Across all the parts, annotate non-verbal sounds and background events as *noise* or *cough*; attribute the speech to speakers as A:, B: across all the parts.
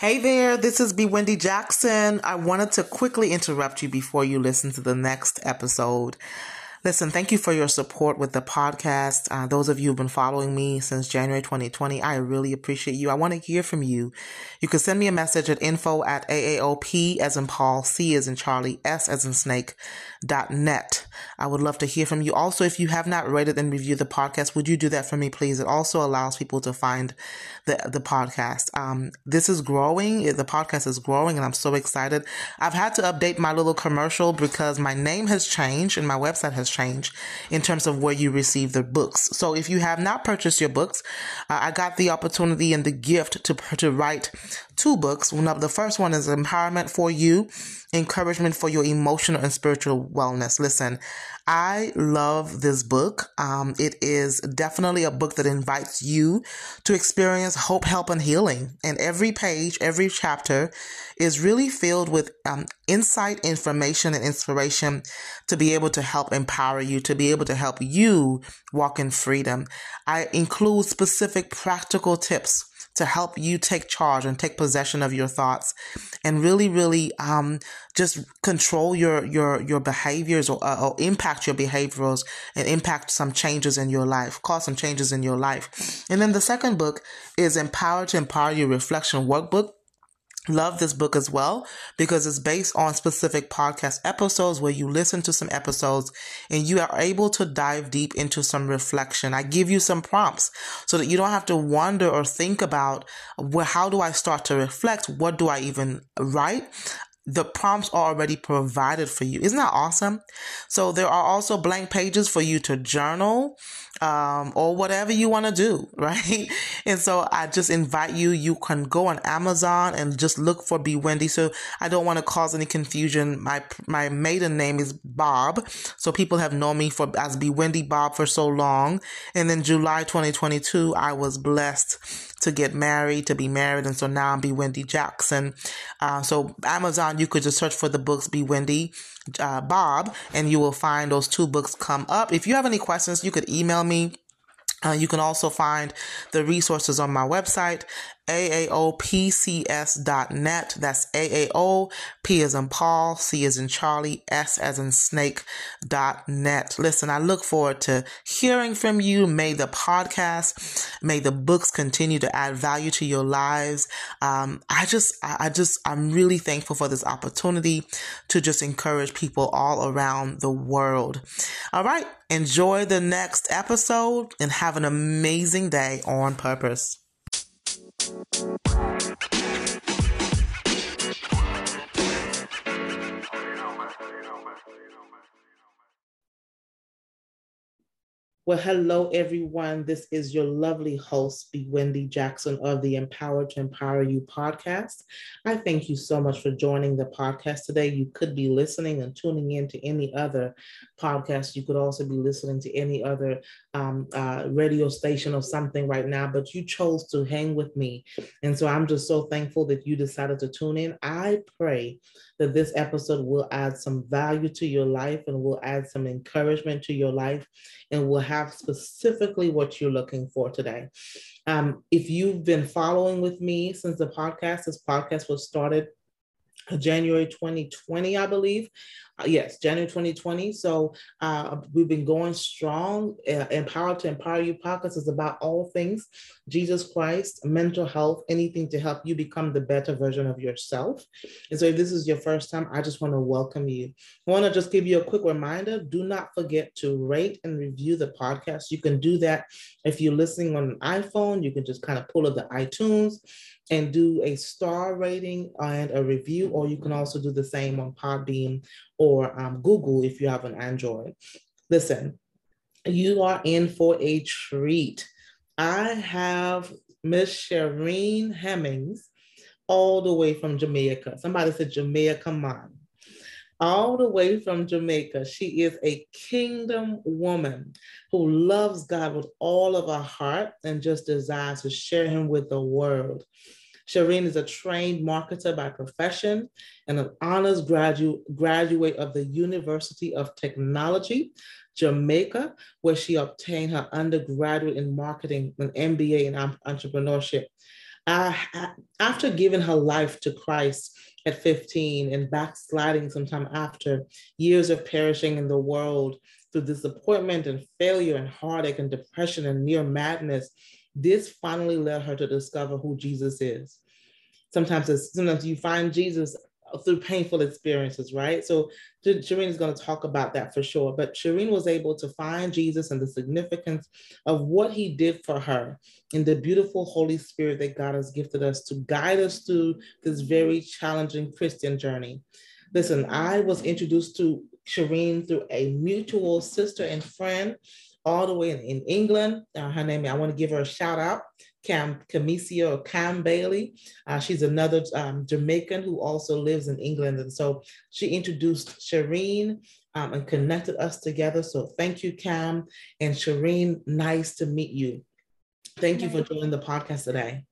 A: Hey there, this is Bewindi Jackson. I wanted to quickly interrupt you before you listen to the next episode. Listen, thank you for your support with the podcast. Uh, those of you who've been following me since January 2020, I really appreciate you. I want to hear from you. You can send me a message at info at AAOP as in Paul, C as in Charlie, S as in Snake, dot net. I would love to hear from you. Also, if you have not rated and reviewed the podcast, would you do that for me, please? It also allows people to find the, the podcast. Um, this is growing. The podcast is growing and I'm so excited. I've had to update my little commercial because my name has changed and my website has changed in terms of where you receive the books. So if you have not purchased your books, uh, I got the opportunity and the gift to, to write two books. One of the first one is Empowerment for You, Encouragement for Your Emotional and Spiritual Wellness. Listen, I love this book. Um, it is definitely a book that invites you to experience hope, help, and healing. And every page, every chapter is really filled with um, insight, information, and inspiration to be able to help empower you, to be able to help you walk in freedom. I include specific practical tips to help you take charge and take possession of your thoughts and really, really, um, just control your, your, your behaviors or, uh, or impact your behaviors and impact some changes in your life, cause some changes in your life. And then the second book is Empower to Empower Your Reflection Workbook love this book as well because it's based on specific podcast episodes where you listen to some episodes and you are able to dive deep into some reflection. I give you some prompts so that you don't have to wonder or think about well, how do I start to reflect? What do I even write? the prompts are already provided for you. Isn't that awesome? So there are also blank pages for you to journal um, or whatever you want to do, *laughs* right? And so I just invite you, you can go on Amazon and just look for Bewindi. So I don't want to cause any confusion. My, my maiden name is Bobb. So people have known me for as Be Wendy Bobb for so long. And then July 2022, I was blessed to get married, to be married. And so now I'm Bewindi Jackson. Uh, so Amazon, you could just search for the books Bewindi uh, Bobb, and you will find those two books come up. If you have any questions, you could email me. Uh, you can also find the resources on my website AAOPCS.net. That's AAO, P as in Paul, C as in Charlie, S as in Snake dot net. Listen, I look forward to hearing from you. May the podcast, may the books continue to add value to your lives. Um, I just, I just, I'm really thankful for this opportunity to just encourage people all around the world. All right. Enjoy the next episode and have an amazing day on purpose. Thank you. Well, hello, everyone. This is your lovely host, Bewindi Jackson of the Empower to Empower You podcast. I thank you so much for joining the podcast today. You could be listening and tuning in to any other podcast. You could also be listening to any other um, uh, radio station or something right now, but you chose to hang with me. And so I'm just so thankful that you decided to tune in. I pray that this episode will add some value to your life and will add some encouragement to your life and will have specifically what you're looking for today. Um, if you've been following with me since the podcast, this podcast was started January 2020, I believe. Uh, yes, January 2020. So uh, we've been going strong. Uh, Empower to Empower You podcast is about all things Jesus Christ, mental health, anything to help you become the better version of yourself. And so if this is your first time, I just want to welcome you. I want to just give you a quick reminder do not forget to rate and review the podcast. You can do that if you're listening on an iPhone, you can just kind of pull up the iTunes and do a star rating and a review, or you can also do the same on Podbean or um, Google if you have an Android. Listen, you are in for a treat. I have Miss Sherine Hemmings all the way from Jamaica. Somebody said Jamaica, on all the way from Jamaica. She is a kingdom woman who loves God with all of her heart and just desires to share him with the world. Sherine is a trained marketer by profession and an honors gradu- graduate of the University of Technology, Jamaica, where she obtained her undergraduate in marketing and MBA in entrepreneurship. uh, after giving her life to Christ at 15 and backsliding sometime after years of perishing in the world through disappointment and failure and heartache and depression and near madness, this finally led her to discover who Jesus is. Sometimes, sometimes you find Jesus through painful experiences, right? So Sherine is going to talk about that for sure. But Sherine was able to find Jesus and the significance of what he did for her in the beautiful Holy Spirit that God has gifted us to guide us through this very challenging Christian journey. Listen, I was introduced to Sherine through a mutual sister and friend all the way in, in England. Uh, her name, I want to give her a shout out. Cam Camicia or Cam Bailey. Uh, she's another um, Jamaican who also lives in England. And so she introduced Sherine um, and connected us together. So thank you, Cam. And Sherine, nice to meet you. Thank you for joining the podcast today.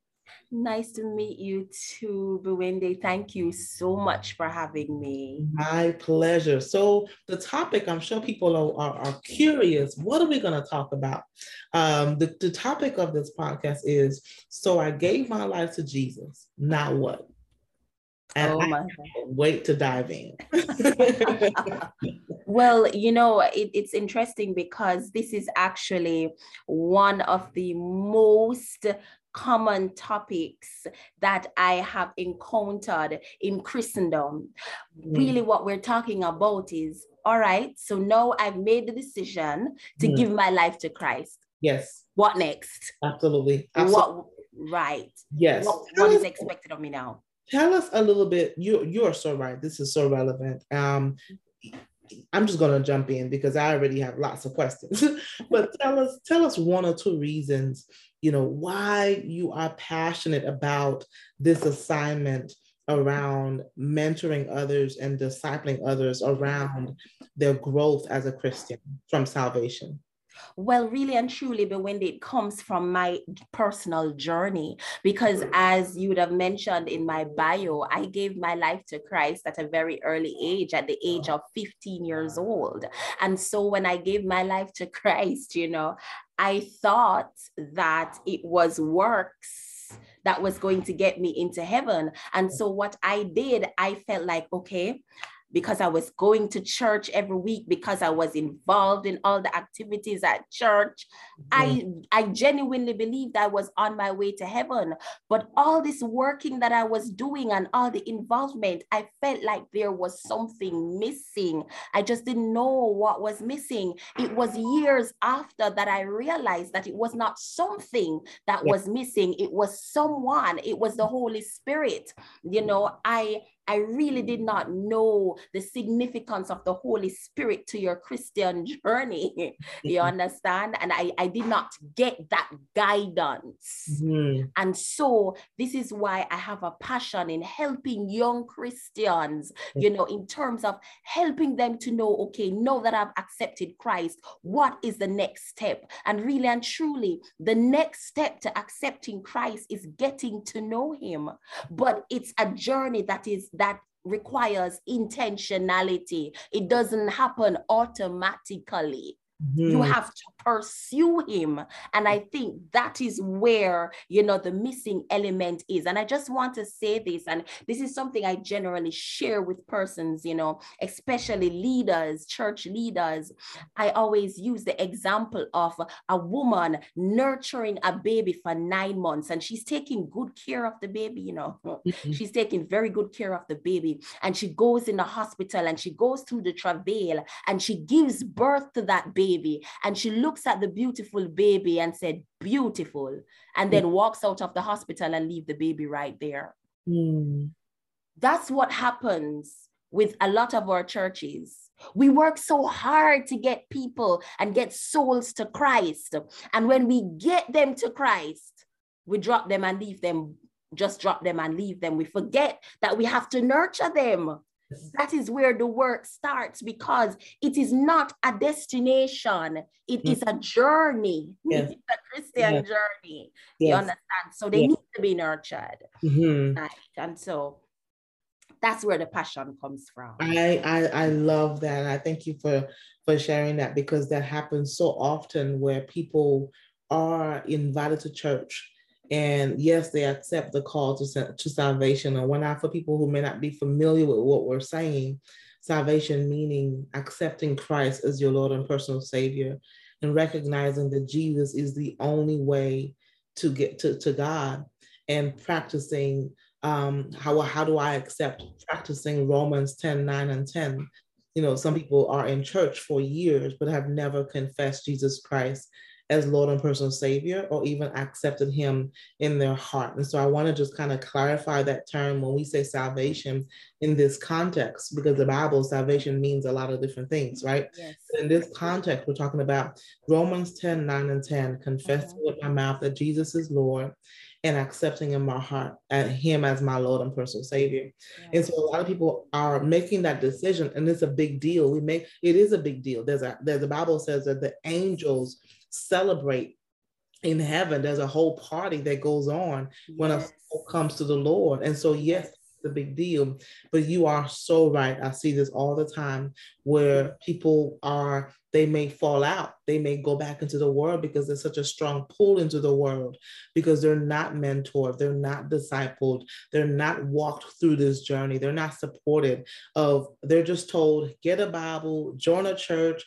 B: Nice to meet you too, Bewindi. Thank you so much for having me.
A: My pleasure. So, the topic, I'm sure people are, are, are curious. What are we going to talk about? Um, the, the topic of this podcast is So I gave my life to Jesus. Now what? And oh my wait to dive in. *laughs*
B: well, you know, it, it's interesting because this is actually one of the most common topics that I have encountered in Christendom. Mm. Really, what we're talking about is all right, so now I've made the decision to mm. give my life to Christ.
A: Yes.
B: What next?
A: Absolutely.
B: Absolutely. What right?
A: Yes.
B: what, what is expected of me now?
A: Tell us a little bit. You you're so right. This is so relevant. Um, I'm just gonna jump in because I already have lots of questions. *laughs* but tell us, tell us one or two reasons, you know, why you are passionate about this assignment around mentoring others and discipling others around their growth as a Christian from salvation.
B: Well, really and truly, but when it comes from my personal journey, because mm. as you would have mentioned in my bio, I gave my life to Christ at a very early age, at the age of 15 years old. And so when I gave my life to Christ, you know, I thought that it was works that was going to get me into heaven. And so what I did, I felt like, okay, because I was going to church every week, because I was involved in all the activities at church. Mm-hmm. I, I genuinely believed I was on my way to heaven. But all this working that I was doing and all the involvement, I felt like there was something missing. I just didn't know what was missing. It was years after that I realized that it was not something that yeah. was missing, it was someone, it was the Holy Spirit. You know, I I really did not know the significance of the Holy Spirit to your Christian *laughs* journey. you *laughs* understand? And I, I did not get that guidance. Mm-hmm. And so this is why I have a passion in helping young Christians, you know, in terms of helping them to know, okay, now that I've accepted Christ, what is the next step? And really and truly, the next step to accepting Christ is getting to know him. But it's a journey that is that requires intentionality. It doesn't happen automatically. Mm-hmm. You have to pursue him. And I think that is where, you know, the missing element is. And I just want to say this, and this is something I generally share with persons, you know, especially leaders, church leaders. I always use the example of a woman nurturing a baby for nine months, and she's taking good care of the baby, you know, mm-hmm. she's taking very good care of the baby. And she goes in the hospital and she goes through the travail and she gives birth to that baby baby and she looks at the beautiful baby and said beautiful and then walks out of the hospital and leave the baby right there. Mm. that's what happens with a lot of our churches. We work so hard to get people and get souls to christ and when we get them to christ we drop them and leave them just drop them and leave them. We forget that we have to nurture them that is where the work starts because it is not a destination, It mm. is a journey. *laughs* Yes. It's a Christian yes. journey. Yes. You understand? So they need to be nurtured. Mm-hmm. Right. And so that's where the passion comes from.
A: I, I I love that. I thank you for for sharing that because that happens so often where people are invited to church And yes, they accept the call to, to salvation. And one out for people who may not be familiar with what we're saying, salvation meaning accepting Christ as your Lord and personal Savior and recognizing that Jesus is the only way to get to, to God and practicing um, how, how do I accept practicing Romans 10, 9 and 10? You know, some people are in church for years, but have never confessed Jesus Christ as Lord and personal Savior or even accepted Him in their heart. And so I want to just kind of clarify that term when we say salvation in this context, because the Bible, salvation means a lot of different things, right? Yes. In this context, we're talking about Romans 10 9 and 10, confessing uh-huh. with my mouth that Jesus is Lord and accepting in my heart and him as my Lord and personal Savior. And so a lot of people are making that decision, and it's a big deal. We make it is a big deal. There's a there's the Bible says that the angels celebrate in heaven. There's a whole party that goes on yes. when a soul comes to the Lord. And so, yes, it's a big deal. But you are so right. I see this all the time where people are, they may fall out. They may go back into the world because there's such a strong pull into the world because they're not mentored, they're not discipled, they're not walked through this journey, they're not supported of, they're just told, get a Bible, join a church,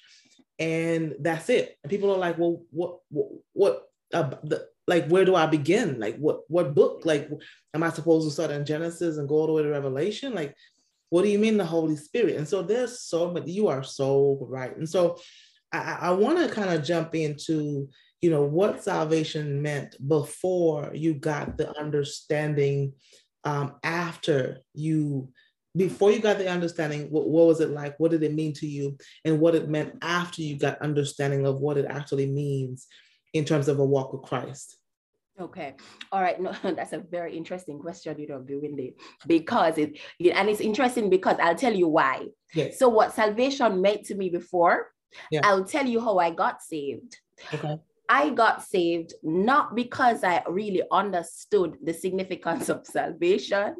A: and that's it. And people are like, well, what, what, what uh, the, like, where do I begin? Like, what, what book? Like, am I supposed to start in Genesis and go all the way to Revelation? Like, what do you mean the Holy Spirit? And so there's so much. You are so right. And so I, I want to kind of jump into, you know, what salvation meant before you got the understanding um, after you before you got the understanding what, what was it like what did it mean to you and what it meant after you got understanding of what it actually means in terms of a walk with christ
B: Okay. All right. No, *laughs* that's a very interesting question, you know, Wendy, because it, and it's interesting because I'll tell you why. Yes. So what salvation meant to me before, yeah. I'll tell you how I got saved. Okay. I got saved not because I really understood the significance of salvation.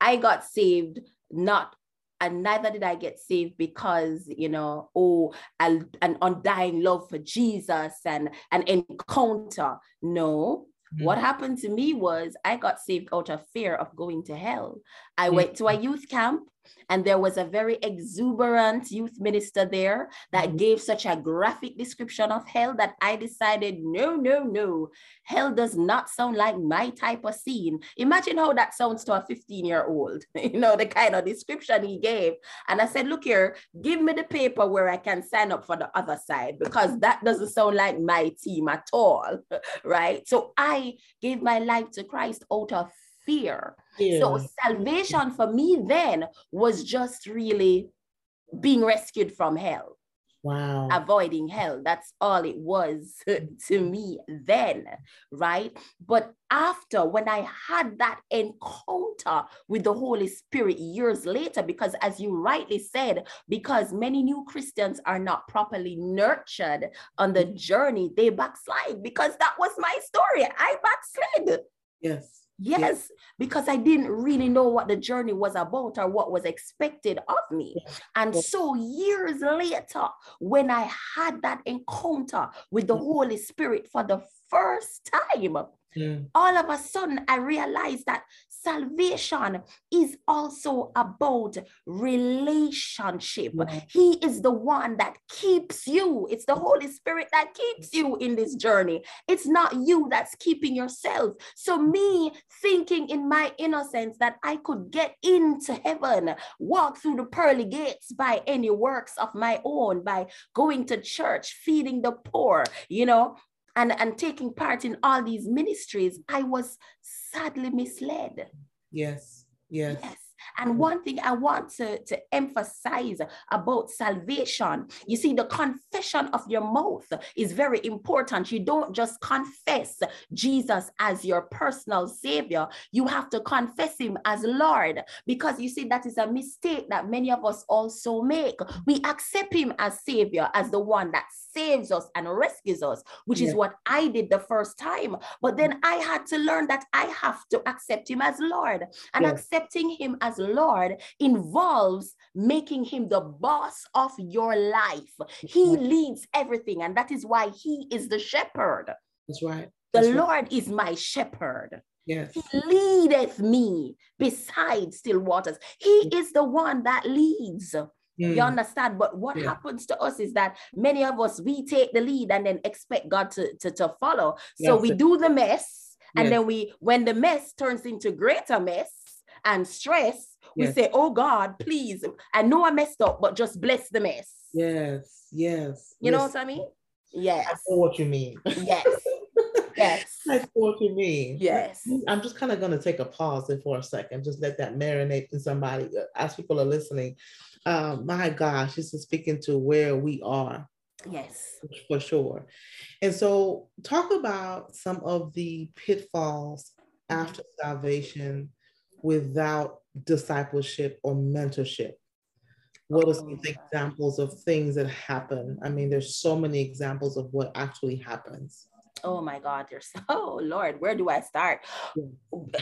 B: I got saved not and neither did I get saved because, you know, oh, an undying love for Jesus and an encounter. No. Mm-hmm. What happened to me was I got saved out of fear of going to hell. I mm-hmm. went to a youth camp and there was a very exuberant youth minister there that mm-hmm. gave such a graphic description of hell that I decided, no, no, no, hell does not sound like my type of scene. Imagine how that sounds to a 15 year old, *laughs* you know, the kind of description he gave. And I said, look here, give me the paper where I can sign up for the other side because that doesn't sound like my team at all. *laughs* right. So I gave my life to Christ out of fear. Yeah. So salvation for me then was just really being rescued from hell.
A: Wow.
B: Avoiding hell. That's all it was *laughs* to me then, right? But after, when I had that encounter with the Holy Spirit years later, because as you rightly said, because many new Christians are not properly nurtured on the mm-hmm. journey, they backslide because that was my story. I backslid.
A: Yes.
B: Yes, because I didn't really know what the journey was about or what was expected of me. And so, years later, when I had that encounter with the Holy Spirit for the first time, mm. all of a sudden I realized that salvation is also about relationship. He is the one that keeps you. It's the Holy Spirit that keeps you in this journey. It's not you that's keeping yourself. So, me thinking in my innocence that I could get into heaven, walk through the pearly gates by any works of my own, by going to church, feeding the poor, you know, and, and taking part in all these ministries, I was sadly misled.
A: Yes, yes.
B: Yes. And one thing I want to, to emphasize about salvation, you see, the confession of your mouth is very important. You don't just confess Jesus as your personal savior, you have to confess him as Lord, because you see, that is a mistake that many of us also make. We accept him as savior, as the one that saves us and rescues us, which yeah. is what I did the first time. But then I had to learn that I have to accept him as Lord. And yeah. accepting him as Lord involves making him the boss of your life. He leads everything. And that is why he is the shepherd.
A: That's right.
B: The That's Lord is my shepherd.
A: Yes.
B: He leadeth me beside still waters. He is the one that leads. Mm. You understand? But what yeah. happens to us is that many of us we take the lead and then expect God to, to, to follow. So yes. we do the mess, and yes. then we when the mess turns into greater mess and stress, we yes. say, Oh God, please. I know I messed up, but just bless the mess.
A: Yes, yes.
B: You know what I mean? Yes. I
A: know what you mean.
B: Yes. *laughs* yes.
A: I know what you mean.
B: Yes.
A: I'm just kind of going to take a pause there for a second, just let that marinate in somebody uh, as people are listening. Um, my gosh, this is speaking to where we are.
B: Yes.
A: For sure. And so, talk about some of the pitfalls after salvation without discipleship or mentorship what are some oh, examples of things that happen i mean there's so many examples of what actually happens
B: oh my god you're so oh lord where do i start?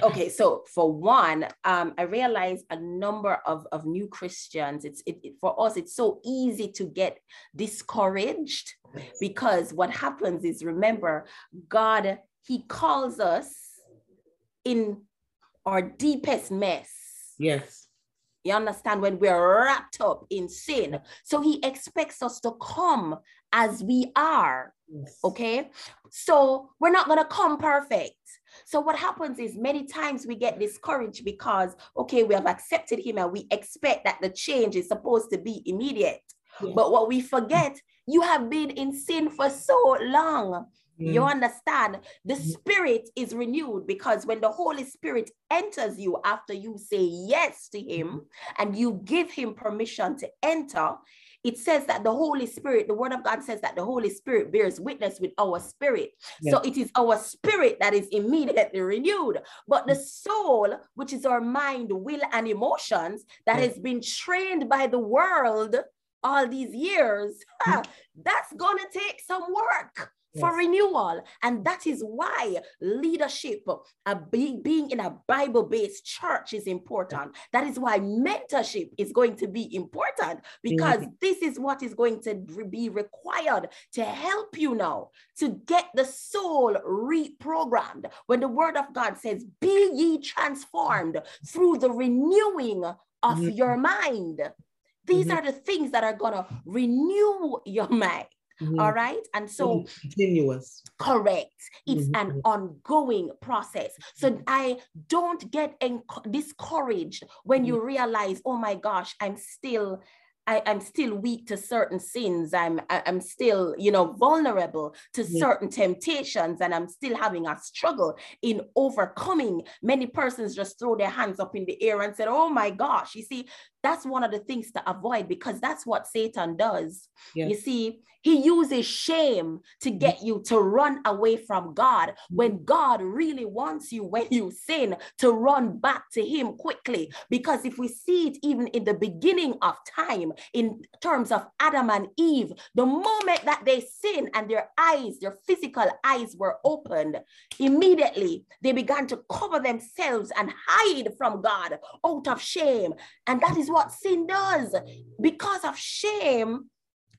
B: Okay so for one um, i realize a number of, of new christians it's it, it, for us it's so easy to get discouraged because what happens is remember god he calls us in our deepest mess.
A: Yes
B: you understand? When we're wrapped up in sin. So he expects us to come as we are. Yes. Okay. So we're not going to come perfect. So what happens is many times we get discouraged because, okay, we have accepted him and we expect that the change is supposed to be immediate. Yes. But what we forget, you have been in sin for so long. Mm. You understand? The mm. spirit is renewed because when the Holy Spirit enters you after you say yes to Him mm-hmm. and you give Him permission to enter, it says that the Holy Spirit, the Word of God says that the Holy Spirit bears witness with our spirit. Yes. So it is our spirit that is immediately renewed. But the mm. soul, which is our mind, will, and emotions that yes. has been trained by the world all these years, *laughs* that's going to take some work for renewal. And that is why leadership, uh, be, being in a Bible based church is important. That is why mentorship is going to be important because mm-hmm. this is what is going to be required to help you now to get the soul reprogrammed. When the word of God says, Be ye transformed through the renewing of mm-hmm. your mind. These mm-hmm. are the things that are going to renew your *laughs* mind. Mm-hmm. All right. And so
A: continuous.
B: Correct. It's mm-hmm. an ongoing process. So I don't get enc- discouraged when mm-hmm. you realize, oh my gosh, I'm still I, am still weak to certain sins. I'm I'm still, you know, vulnerable to certain temptations, and I'm still having a struggle in overcoming. Many persons just throw their hands up in the air and said, "Oh my gosh!" You see, that's one of the things to avoid because that's what Satan does. Yeah. You see, he uses shame to mm-hmm. get you to run away from God when mm-hmm. God really wants you when you sin to run back to Him quickly. Because if we see it even in the beginning of time, in terms of Adam and Eve, the moment that they sin and their eyes, their physical eyes were opened, immediately they began to cover themselves and hide from God out of shame. And that is what sin does. Because of shame,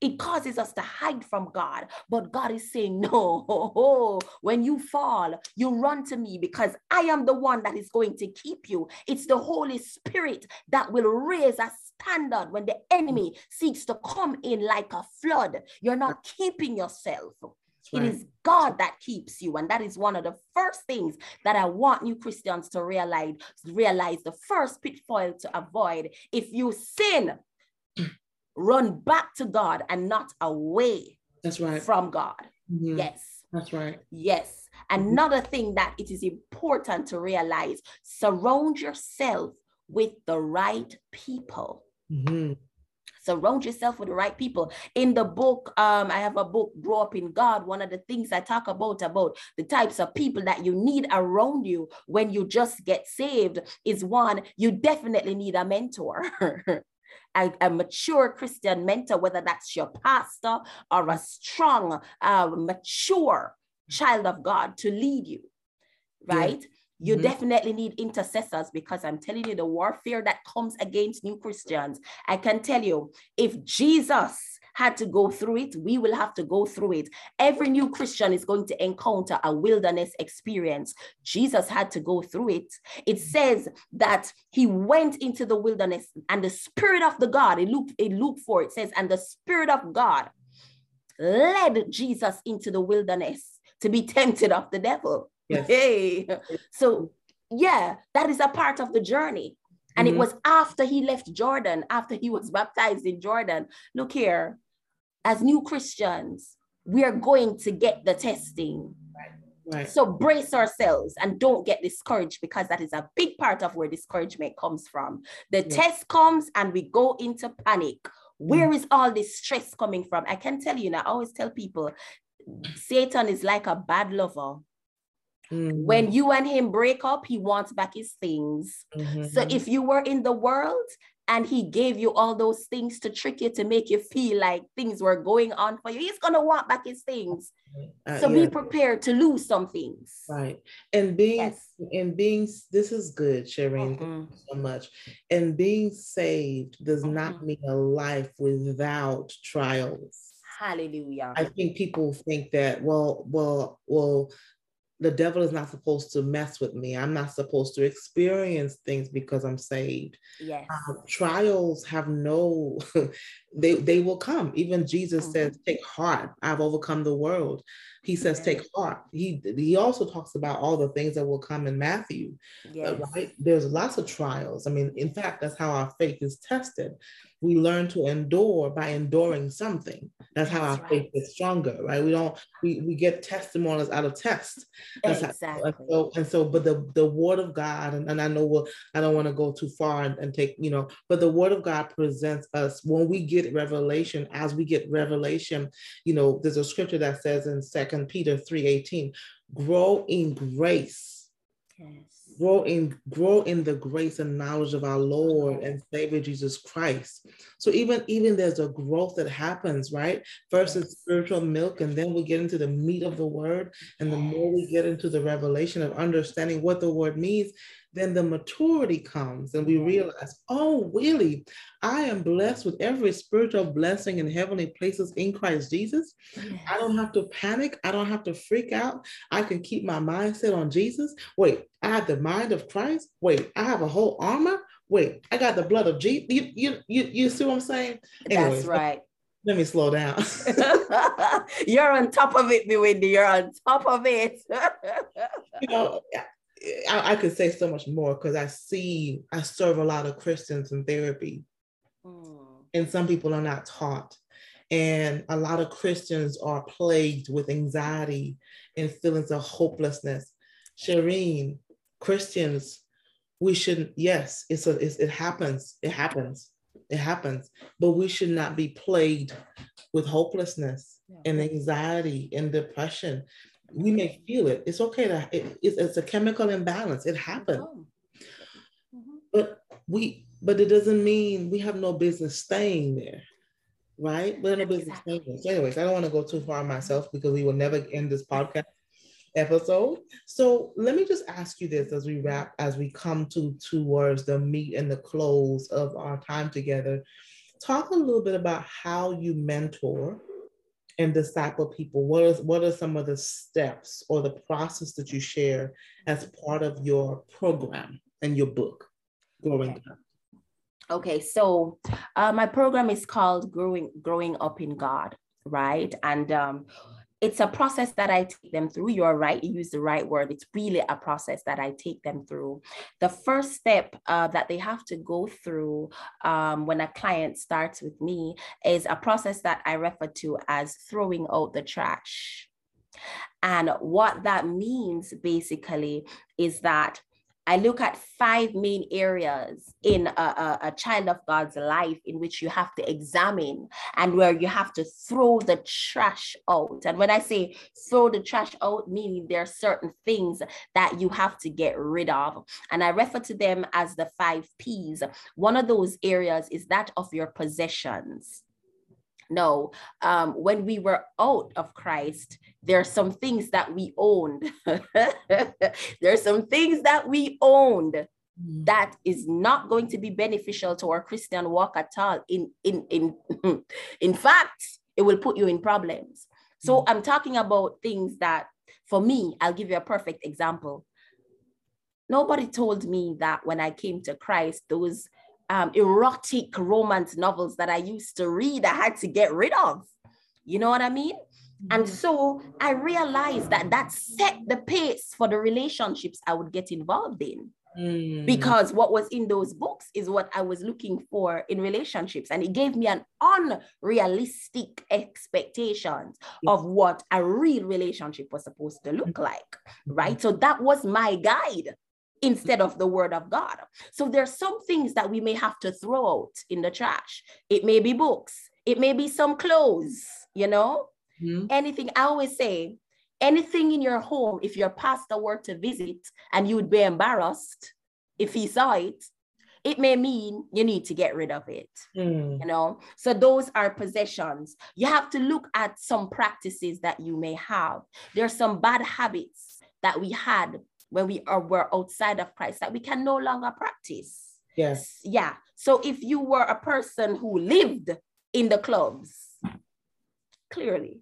B: it causes us to hide from God. But God is saying, *laughs* No, when you fall, you run to me because I am the one that is going to keep you. It's the Holy Spirit that will raise a standard when the enemy seeks to come in like a flood. You're not keeping yourself. Right. It is God that keeps you. And that is one of the first things that I want new Christians to realize, realize the first pitfall to avoid. If you sin, *clears throat* run back to God and not away
A: That's right.
B: from God.
A: Mm-hmm.
B: Yes.
A: That's right.
B: Yes. Another thing that it is important to realize surround yourself with the right people. Mm-hmm. Surround yourself with the right people. In the book, um, I have a book, Grow Up in God. One of the things I talk about about the types of people that you need around you when you just get saved is one, you definitely need a mentor. *laughs* a, a, mature Christian mentor, whether that's your pastor or a strong, uh, mature child of God to lead you, right? Yeah. You mm-hmm. definitely need intercessors because I'm telling you the warfare that comes against new Christians. I can tell you, if Jesus had to go through it. We will have to go through it. Every new Christian is going to encounter a wilderness experience. Jesus had to go through it. It says that he went into the wilderness and the Spirit of the God, in Luke, in Luke 4, it says, and the Spirit of God led Jesus into the wilderness to be tempted of the devil. Yes. Hey. So, yeah, that is a part of the journey. And mm-hmm. it was after he left Jordan, after he was baptized in Jordan. Look here, as new Christians, we are going to get the testing. Right. Right. So brace ourselves and don't get discouraged because that is a big part of where discouragement comes from. The test comes and we go into panic. Where mm. is all this stress coming from? I can tell you, and I always tell people Satan is like a bad lover. Mm-hmm. When you and him break up, he wants back his things. Mm-hmm. So if you were in the world and he gave you all those things to trick you to make you feel like things were going on for you, he's gonna want back his things. Uh, so yeah. be prepared to lose some things.
A: Right. And being yes. and being this is good, Sherine. Mm-hmm. so much. And being saved does not mean a life without trials.
B: Hallelujah.
A: I think people think that, well, well, well, the devil is not supposed to mess with me. I'm not supposed to experience things because I'm saved.
B: Yes.
A: Uh, trials have no, *laughs* they, they will come. Even Jesus mm-hmm. says, take heart. I've overcome the world. He says, take heart. He, he also talks about all the things that will come in Matthew. Uh, yes. Right? There's lots of trials. I mean, in fact, that's how our faith is tested we learn to endure by enduring something. That's how That's our right. faith is stronger, right? We don't we, we get testimonies out of tests. That's exactly. How, and so and so, but the the word of God, and, and I know we'll, I don't want to go too far and, and take, you know, but the word of God presents us when we get revelation, as we get revelation, you know, there's a scripture that says in Second Peter 3 18, grow in grace. Yes grow in grow in the grace and knowledge of our Lord and Savior Jesus Christ. So even even there's a growth that happens, right? First yes. it's spiritual milk, and then we get into the meat of the word. And the more we get into the revelation of understanding what the word means, then the maturity comes and we mm. realize, oh, really, I am blessed with every spiritual blessing in heavenly places in Christ Jesus. Yes. I don't have to panic. I don't have to freak out. I can keep my mindset on Jesus. Wait, I have the mind of Christ. Wait, I have a whole armor. Wait, I got the blood of Jesus. You, you, you, you see what I'm saying?
B: Anyways, That's right.
A: Let me slow down. *laughs*
B: You're on top of it, Wendy. You're on top of it. *laughs*
A: you know, I, I could say so much more because I see, I serve a lot of Christians in therapy, mm. and some people are not taught. And a lot of Christians are plagued with anxiety and feelings of hopelessness. Sherine, Christians, we should, yes, it's a, it's, it happens, it happens, it happens, but we should not be plagued with hopelessness yeah. and anxiety and depression we may feel it. It's okay to it, it's, it's, a chemical imbalance. It happens. Mm-hmm. But we but it doesn't mean we have no business staying there. Right? We have no business staying there. So anyways, I don't want to go too far myself because we will never end this podcast episode. So let me just ask you this as we wrap, as we come to towards the meat and the close of our time together. Talk a little bit about how you mentor and disciple people? What is what are some of the steps or the process that you share as part of your program and your book, Growing
B: okay. Up? Okay, so uh, my program is called Growing Growing Up in God, right? And um, it's a process that I take them through. You're right, you use the right word. It's really a process that I take them through. The first step uh, that they have to go through um, when a client starts with me is a process that I refer to as throwing out the trash. And what that means basically is that I look at five main areas in a, a, a, child of God's life in which you have to examine and where you have to throw the trash out. And when I say throw the trash out, meaning there are certain things that you have to get rid of. And I refer to them as the five P's. One of those areas is that of your possessions. No, um, when we were out of Christ, there are some things that we owned. *laughs* there are some things that we owned mm. that is not going to be beneficial to our Christian walk at all. In in in *laughs* in fact, it will put you in problems. So mm. I'm talking about things that for me, I'll give you a perfect example. Nobody told me that when I came to Christ, those um, erotic romance novels that I used to read, I had to get rid of. You know what I mean? And mm-hmm. so I realized that that set the pace for the relationships I would get involved in. Mm. Because what was in those books is what I was looking for in relationships. And it gave me an unrealistic expectations yes. of what a real relationship was supposed to look like. Mm-hmm. Right. So that was my guide instead of the word of God. So there's some things that we may have to throw out in the trash. It may be books, it may be some clothes, you know, mm-hmm. anything. I always say, anything in your home, if your pastor were to visit and you would be embarrassed if he saw it, it may mean you need to get rid of it. Mm. You know, so those are possessions. You have to look at some practices that you may have. There are some bad habits that we had when we are were outside of Christ that we can no longer practice.
C: Yes.
B: Yeah. So if you were a person who lived in the clubs, clearly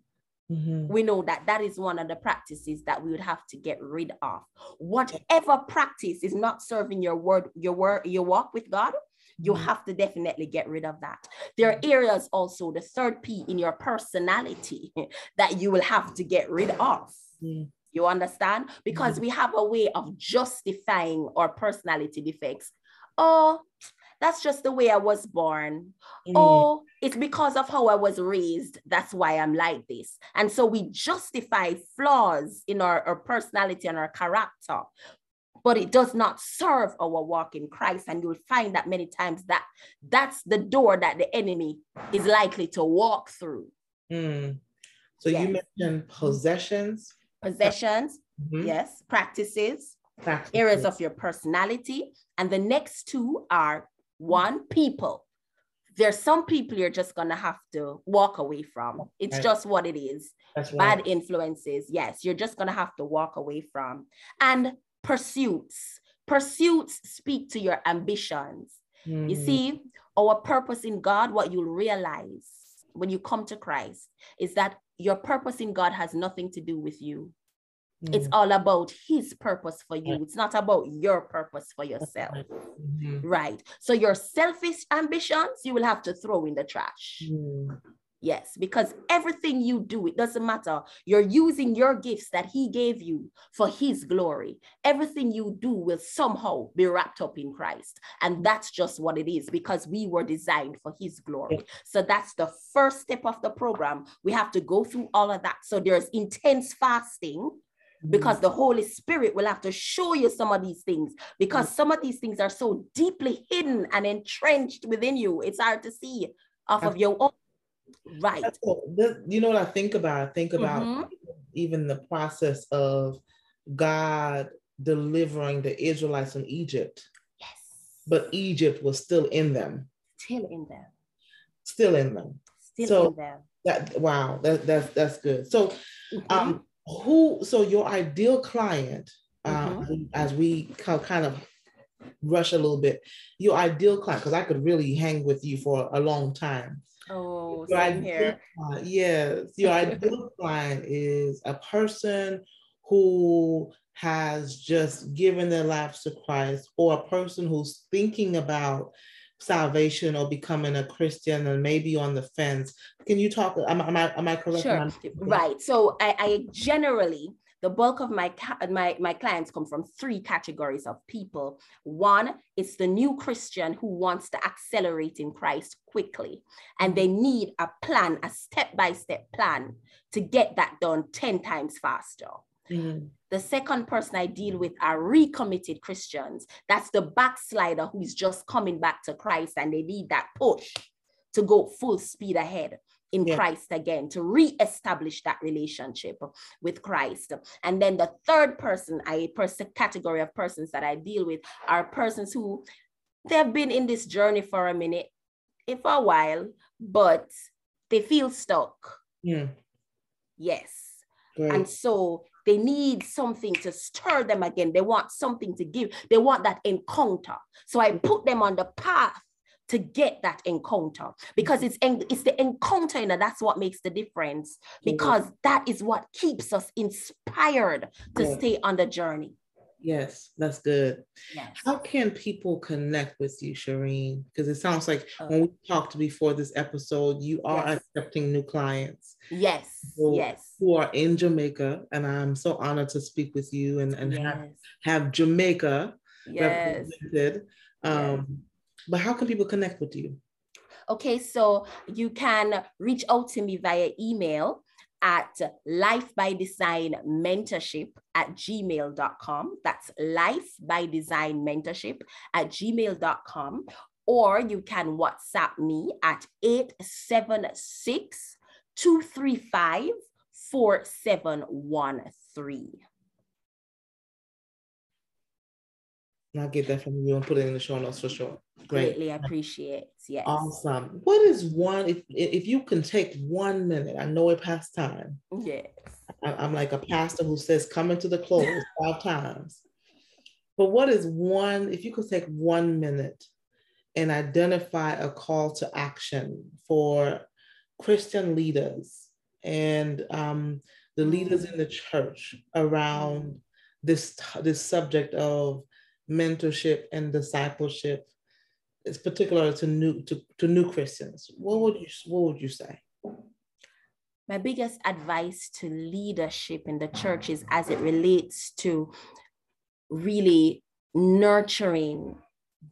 B: Mm-hmm. We know that that is one of the practices that we would have to get rid of. Whatever practice is not serving your word, your word, your walk with God, you mm-hmm. have to definitely get rid of that. There are areas also, the third P in your personality *laughs* that you will have to get rid of. Mm-hmm. You understand? Because mm-hmm. we have a way of justifying our personality defects. Oh, that's just the way I was born. Mm. Oh, it's because of how I was raised. That's why I'm like this. And so we justify flaws in our, our personality and our character, but it does not serve our walk in Christ. And you'll find that many times that that's the door that the enemy is likely to walk through.
C: Mm. So yes. you mentioned possessions.
B: Possessions, mm-hmm. yes, practices, practices, areas of your personality. And the next two are one, people. There's some people you're just gonna have to walk away from. It's right. just what it is. Right. Bad influences. Yes, you're just gonna have to walk away from. And pursuits. Pursuits speak to your ambitions. Mm. You see, our purpose in God, what you'll realize when you come to Christ is that your purpose in God has nothing to do with you. It's mm. all about his purpose for you. It's not about your purpose for yourself. Mm-hmm. Right. So your selfish ambitions, you will have to throw in the trash. Mm. Yes, because everything you do, it doesn't matter. You're using your gifts that He gave you for His glory. Everything you do will somehow be wrapped up in Christ. And that's just what it is because we were designed for His glory. So that's the first step of the program. We have to go through all of that. So there's intense fasting because the Holy Spirit will have to show you some of these things because some of these things are so deeply hidden and entrenched within you. It's hard to see off of your own. Right.
C: You know what I think about? I think about mm-hmm. even the process of God delivering the Israelites from Egypt. Yes. But Egypt was still in them.
B: Still in them.
C: Still in them. Still so in them. That wow, that, that's that's good. So mm-hmm. um who so your ideal client uh, mm-hmm. as we kind of rush a little bit your ideal client because i could really hang with you for a long time
B: oh your same here
C: client, yes your ideal client is a person who has just given their lives to christ or a person who's thinking about salvation or becoming a Christian and maybe on the fence. Can you talk? Am, am I am I correct?
B: Sure. Right. So I, I generally the bulk of my, my my clients come from three categories of people one it's the new christian who wants to accelerate in christ quickly and they need a plan a step-by-step plan to get that done 10 times faster mm-hmm. The second person I deal with are recommitted Christians. That's the backslider who is just coming back to Christ and they need that push to go full speed ahead in yeah. Christ again to re-establish that relationship with Christ. And then the third person, I person category of persons that I deal with are persons who they've been in this journey for a minute, if for a while, but they feel stuck. Yeah. Yes. Great. And so They need something to stir them again. They want something to give. They want that encounter. So I put them on the path to get that encounter because it's it's the encounter and that's what makes the difference because that is what keeps us inspired to yeah. stay on the journey
A: Yes, that's good. Yes. How can people connect with you, sherine Because it sounds like oh. when we talked before this episode, you are yes. accepting new clients.
B: Yes. yes.
A: Who are in Jamaica. And I'm so honored to speak with you and, and yes. have, have Jamaica yes. represented. Um, yes. But how can people connect with you?
B: Okay, so you can reach out to me via email at life by design mentorship at gmail.com. That's life by design mentorship at gmail.com. Or you can WhatsApp me at 876 235 4713.
A: I'll get that from you and put it in the show notes for sure.
B: Great. Greatly appreciate. Yes.
A: Awesome. What is one if if you can take one minute? I know it past time.
B: Yes.
A: I, am like a pastor who says coming to the close *laughs* five times. But what is one, if you could take one minute and identify a call to action for Christian leaders and um, the leaders in the church around this, this subject of mentorship and discipleship it's particular to new to, to new Christians. What would you what would you say?
B: My biggest advice to leadership in the church is as it relates to really nurturing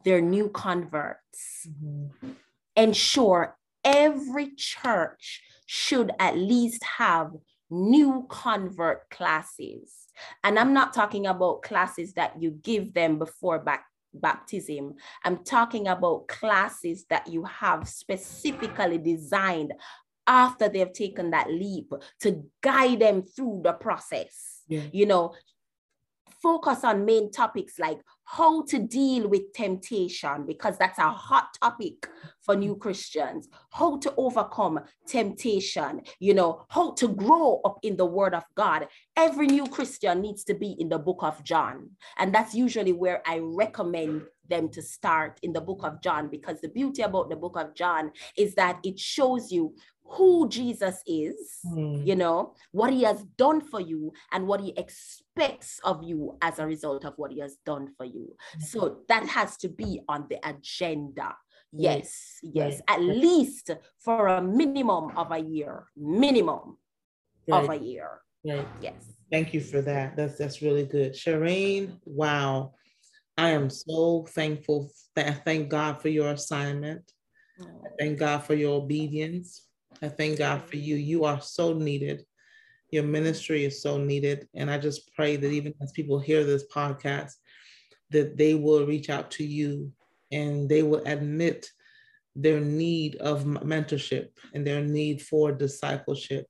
B: their new converts. Mm-hmm. Ensure every church should at least have new convert classes. And I'm not talking about classes that you give them before back baptism. I'm talking about classes that you have specifically designed after they've taken that leap to guide them through the process. Yeah. You know, focus on main topics like how to deal with temptation, because that's a hot topic for new Christians, how to overcome temptation, you know, how to grow up in the word of God. Every new Christian needs to be in the book of John. And that's usually where I recommend them to start in the book of John because the beauty about the book of John is that it shows you who Jesus is, mm. you know, what he has done for you and what he expects of you as a result of what he has done for you. Mm. So that has to be on the agenda. Yes, yes, right. at least for a minimum of a year, minimum right. of a year.
A: Right.
B: Yes.
A: Thank you for that. That's that's really good. Sherine, wow. I am so thankful. That I thank God for your assignment. I thank God for your obedience. I thank God for you. You are so needed. Your ministry is so needed. And I just pray that even as people hear this podcast, that they will reach out to you and they will admit their need of mentorship and their need for discipleship.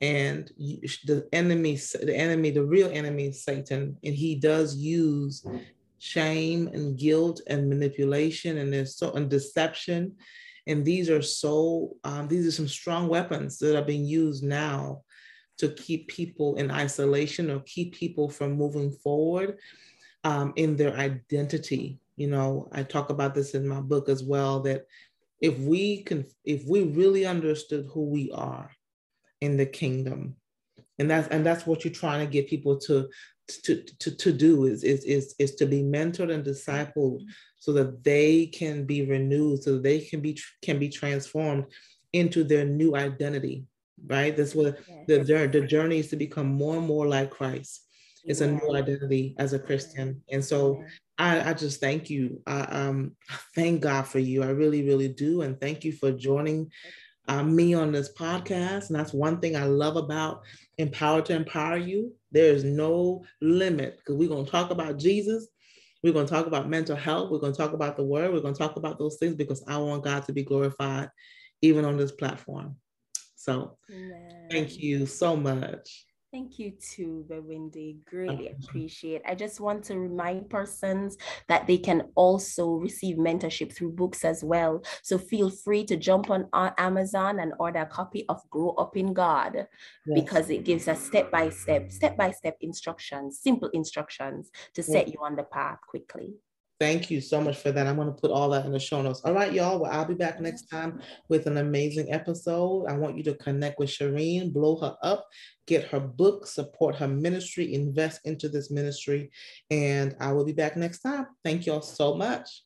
A: And the enemy, the enemy, the real enemy is Satan, and he does use shame and guilt and manipulation and there's so and deception and these are so um, these are some strong weapons that are being used now to keep people in isolation or keep people from moving forward um, in their identity. You know i talk about this in my book as well that if we can if we really understood who we are in the kingdom and that's and that's what you're trying to get people to to, to, to do is, is, is, is to be mentored and discipled so that they can be renewed, so that they can be can be transformed into their new identity. Right. That's what the, the journey is to become more and more like Christ. It's a new identity as a Christian. And so I, I just thank you. I um thank God for you. I really, really do. And thank you for joining uh, me on this podcast. And that's one thing I love about Empowered to Empower You. There is no limit because we're going to talk about Jesus. We're going to talk about mental health. We're going to talk about the word. We're going to talk about those things because I want God to be glorified even on this platform. So Amen. thank you so much.
B: Thank you too, Wendy. Greatly appreciate. I just want to remind persons that they can also receive mentorship through books as well. So feel free to jump on Amazon and order a copy of Grow Up in God yes. because it gives us step by step, step by step instructions, simple instructions to set yes. you on the path quickly.
A: Thank you so much for that. I'm going to put all that in the show notes. All right, y'all. Well, I'll be back next time with an amazing episode. I want you to connect with Sherine, blow her up, get her book, support her ministry, invest into this ministry. And I will be back next time. Thank y'all so much.